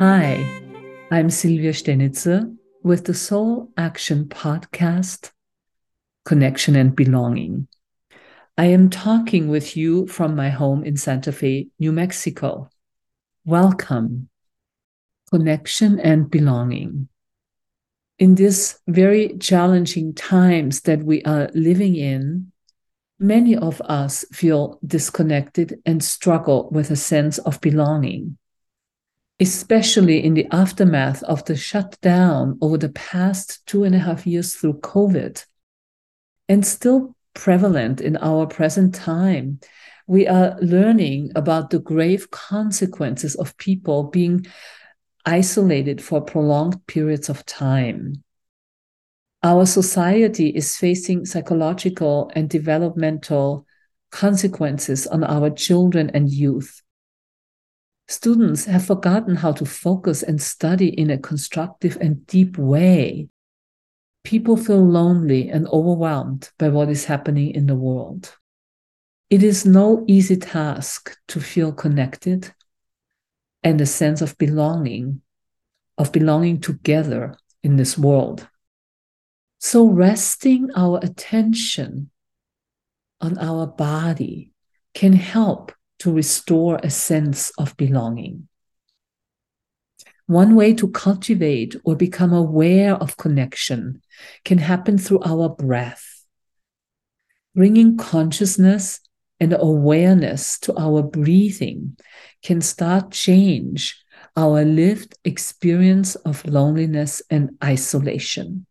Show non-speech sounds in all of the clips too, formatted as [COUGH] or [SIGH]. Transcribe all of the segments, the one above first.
Hi, I'm Silvia Stenitzer with the Soul Action Podcast, Connection and Belonging. I am talking with you from my home in Santa Fe, New Mexico. Welcome. Connection and belonging. In these very challenging times that we are living in, many of us feel disconnected and struggle with a sense of belonging especially in the aftermath of the shutdown over the past two and a half years through COVID, and still prevalent in our present time. We are learning about the grave consequences of people being isolated for prolonged periods of time. Our society is facing psychological and developmental consequences on our children and youth Students have forgotten how to focus and study in a constructive and deep way. People feel lonely and overwhelmed by what is happening in the world. It is no easy task to feel connected and a sense of belonging, of belonging together in this world. So, resting our attention on our body can help to restore a sense of belonging. One way to cultivate or become aware of connection can happen through our breath. Bringing consciousness and awareness to our breathing can start change our lived experience of loneliness and isolation.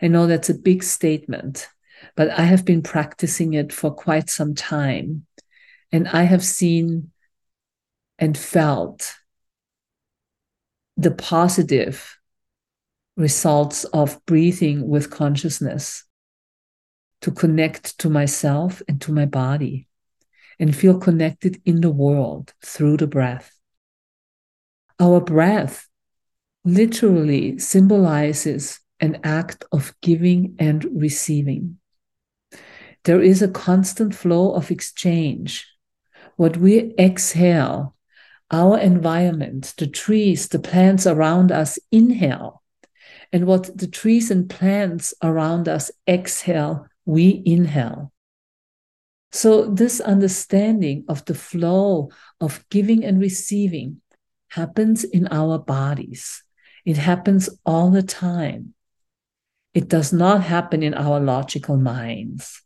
I know that's a big statement, but I have been practicing it for quite some time. And I have seen and felt the positive results of breathing with consciousness to connect to myself and to my body and feel connected in the world through the breath. Our breath literally symbolizes an act of giving and receiving. There is a constant flow of exchange what we exhale, our environment, the trees, the plants around us inhale, and what the trees and plants around us exhale, we inhale. So, this understanding of the flow of giving and receiving happens in our bodies. It happens all the time. It does not happen in our logical minds.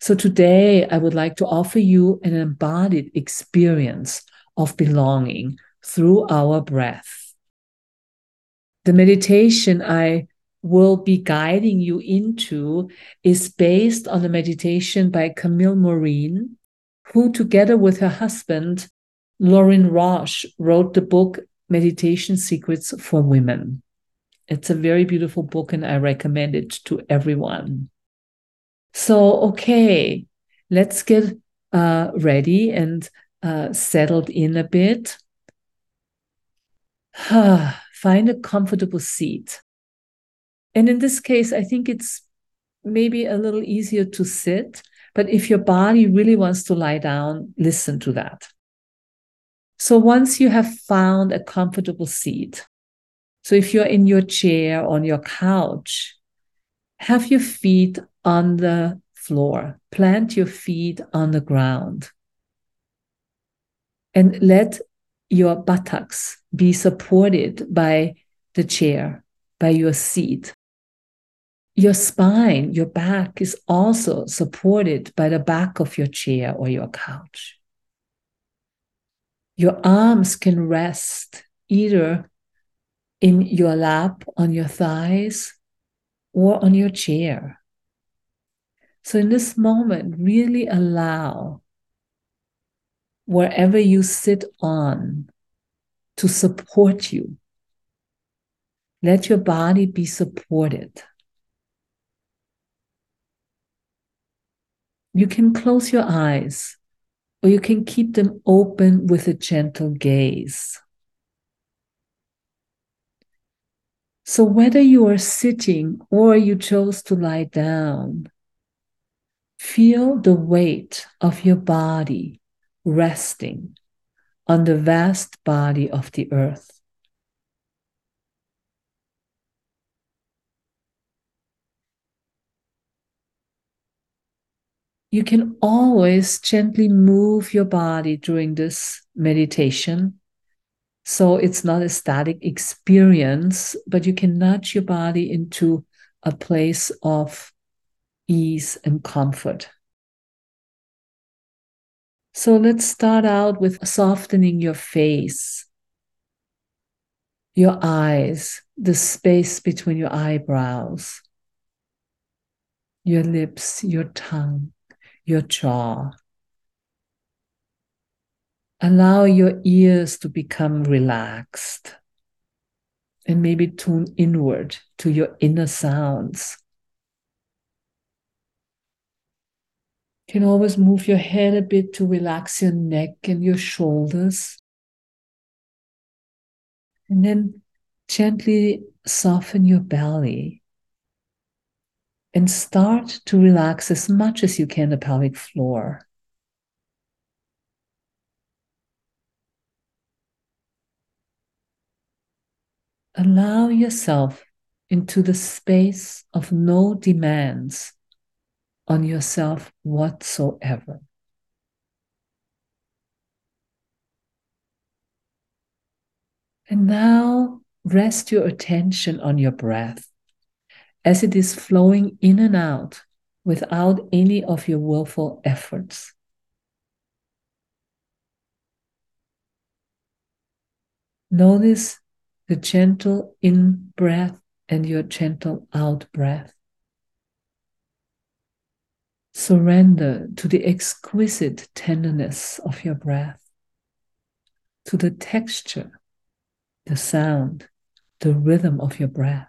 So today, I would like to offer you an embodied experience of belonging through our breath. The meditation I will be guiding you into is based on a meditation by Camille Maurine, who, together with her husband, Lorin Roche, wrote the book Meditation Secrets for Women. It's a very beautiful book, and I recommend it to everyone. So, okay, let's get uh, ready and uh, settled in a bit. [SIGHS] Find a comfortable seat. And in this case, I think it's maybe a little easier to sit, but if your body really wants to lie down, listen to that. So once you have found a comfortable seat, so if you're in your chair on your couch, have your feet on the floor. Plant your feet on the ground. And let your buttocks be supported by the chair, by your seat. Your spine, your back is also supported by the back of your chair or your couch. Your arms can rest either in your lap, on your thighs, or on your chair. So, in this moment, really allow wherever you sit on to support you. Let your body be supported. You can close your eyes or you can keep them open with a gentle gaze. So, whether you are sitting or you chose to lie down, Feel the weight of your body resting on the vast body of the earth. You can always gently move your body during this meditation. So it's not a static experience, but you can nudge your body into a place of ease and comfort. So let's start out with softening your face, your eyes, the space between your eyebrows, your lips, your tongue your jaw. Allow your ears to become relaxed and maybe tune inward to your inner sounds. Can always move your head a bit to relax your neck and your shoulders. And then gently soften your belly and start to relax as much as you can the pelvic floor. Allow yourself into the space of no demands on yourself whatsoever. And now rest your attention on your breath as it is flowing in and out without any of your willful efforts. Notice the gentle in breath and your gentle out breath. Surrender to the exquisite tenderness of your breath, to the texture, the sound, the rhythm of your breath.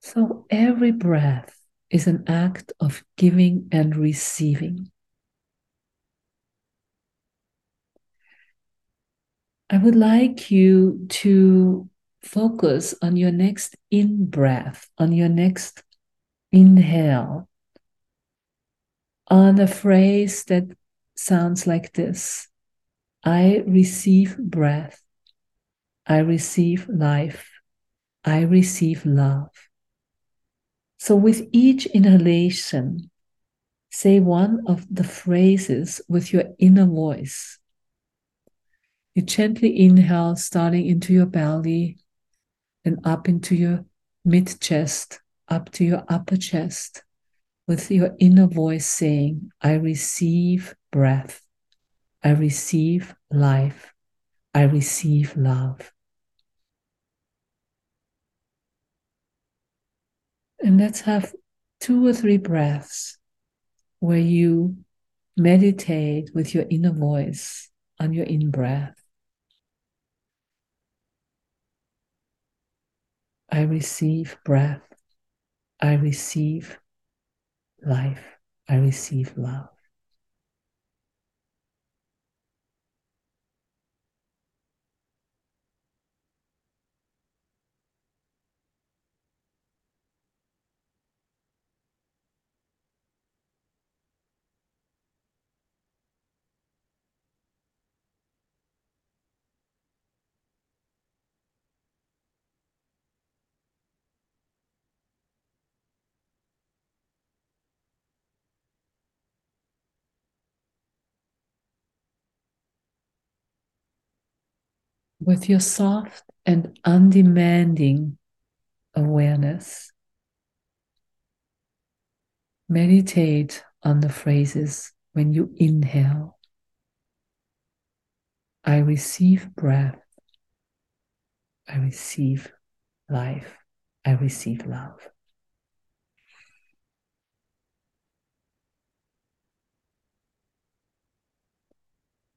So every breath is an act of giving and receiving. I would like you to focus on your next in breath, on your next inhale, on a phrase that sounds like this I receive breath, I receive life, I receive love. So, with each inhalation, say one of the phrases with your inner voice. You gently inhale, starting into your belly and up into your mid chest, up to your upper chest, with your inner voice saying, I receive breath, I receive life, I receive love. And let's have two or three breaths where you meditate with your inner voice on your in breath. I receive breath. I receive life. I receive love. With your soft and undemanding awareness. Meditate on the phrases when you inhale. I receive breath. I receive life. I receive love.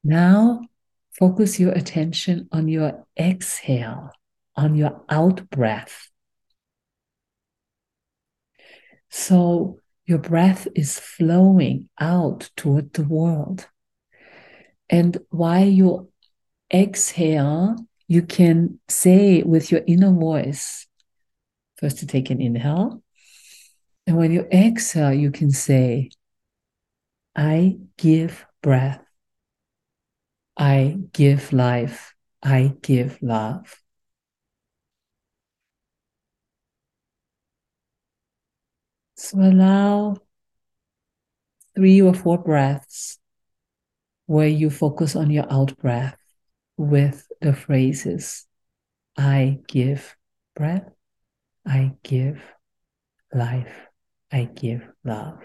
Now Focus your attention on your exhale, on your out breath. So your breath is flowing out toward the world. And while you exhale, you can say with your inner voice, first to take an inhale. And when you exhale, you can say, I give breath. I give life. I give love. So allow three or four breaths where you focus on your out breath with the phrases I give breath, I give life, I give love.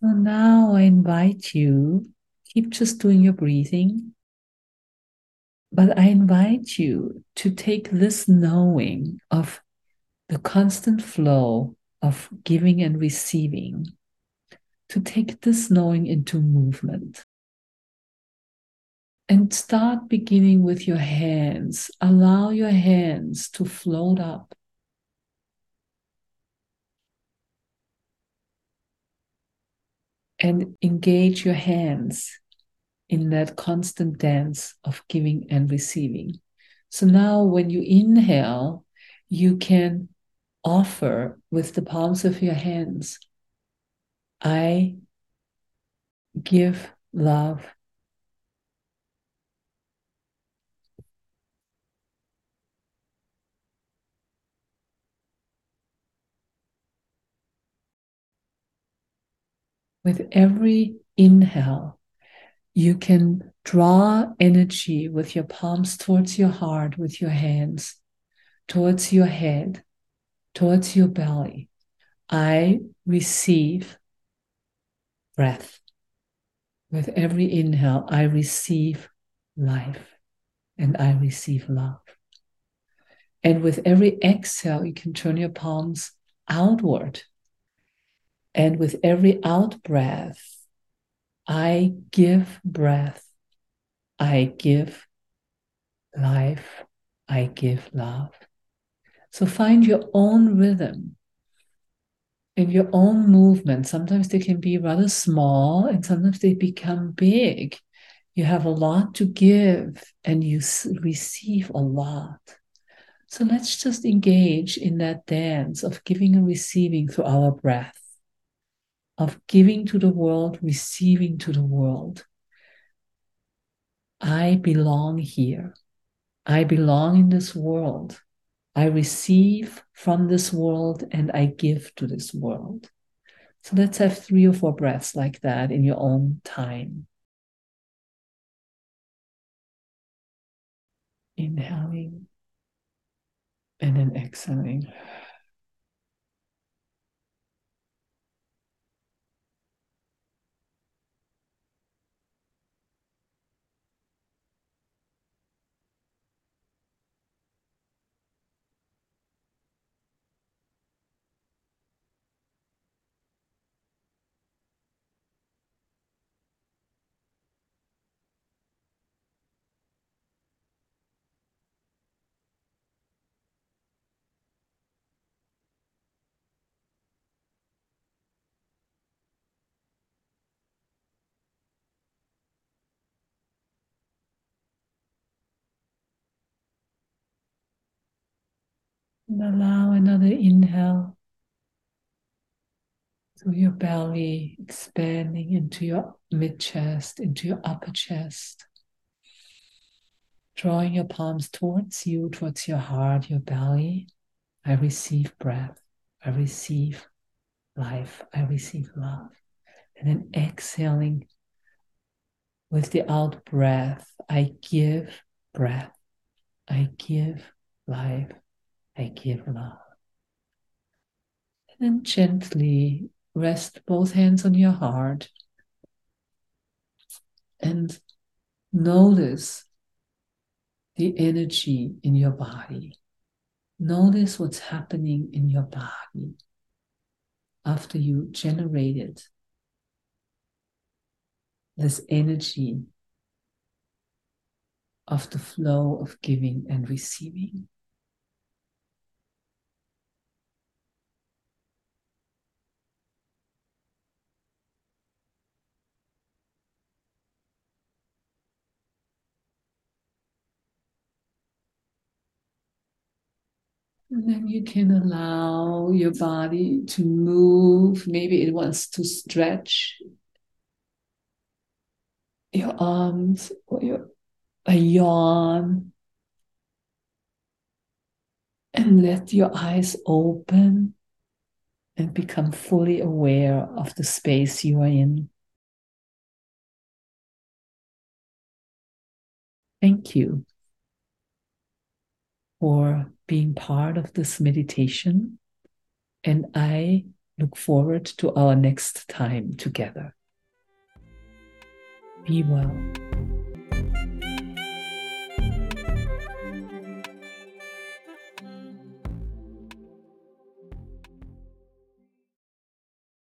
So now I invite you, keep just doing your breathing, but I invite you to take this knowing of the constant flow of giving and receiving, to take this knowing into movement. And start beginning with your hands. Allow your hands to float up and engage your hands in that constant dance of giving and receiving. So now, when you inhale, you can offer with the palms of your hands I give love. With every inhale, you can draw energy with your palms towards your heart, with your hands, towards your head, towards your belly. I receive breath. With every inhale, I receive life and I receive love. And with every exhale, you can turn your palms outward. And with every out breath, I give breath. I give life. I give love. So find your own rhythm in your own movement. Sometimes they can be rather small and sometimes they become big. You have a lot to give and you receive a lot. So let's just engage in that dance of giving and receiving through our breath of giving to the world, receiving to the world. I belong here. I belong in this world. I receive from this world and I give to this world. So let's have three or four breaths like that in your own time. Inhaling and then exhaling. And allow another inhale. through your belly, expanding into your mid chest, into your upper chest. Drawing your palms towards you, towards your heart, your belly. I receive breath. I receive life. I receive love. And then exhaling with the out breath, I give breath. I give life. I give love. And gently rest both hands on your heart and notice the energy in your body. Notice what's happening in your body after you generated this energy of the flow of giving and receiving. And then you can allow your body to move. Maybe it wants to stretch your arms or your a yawn. And let your eyes open and become fully aware of the space you are in. Thank you for being part of this meditation. And I look forward to our next time together. Be well.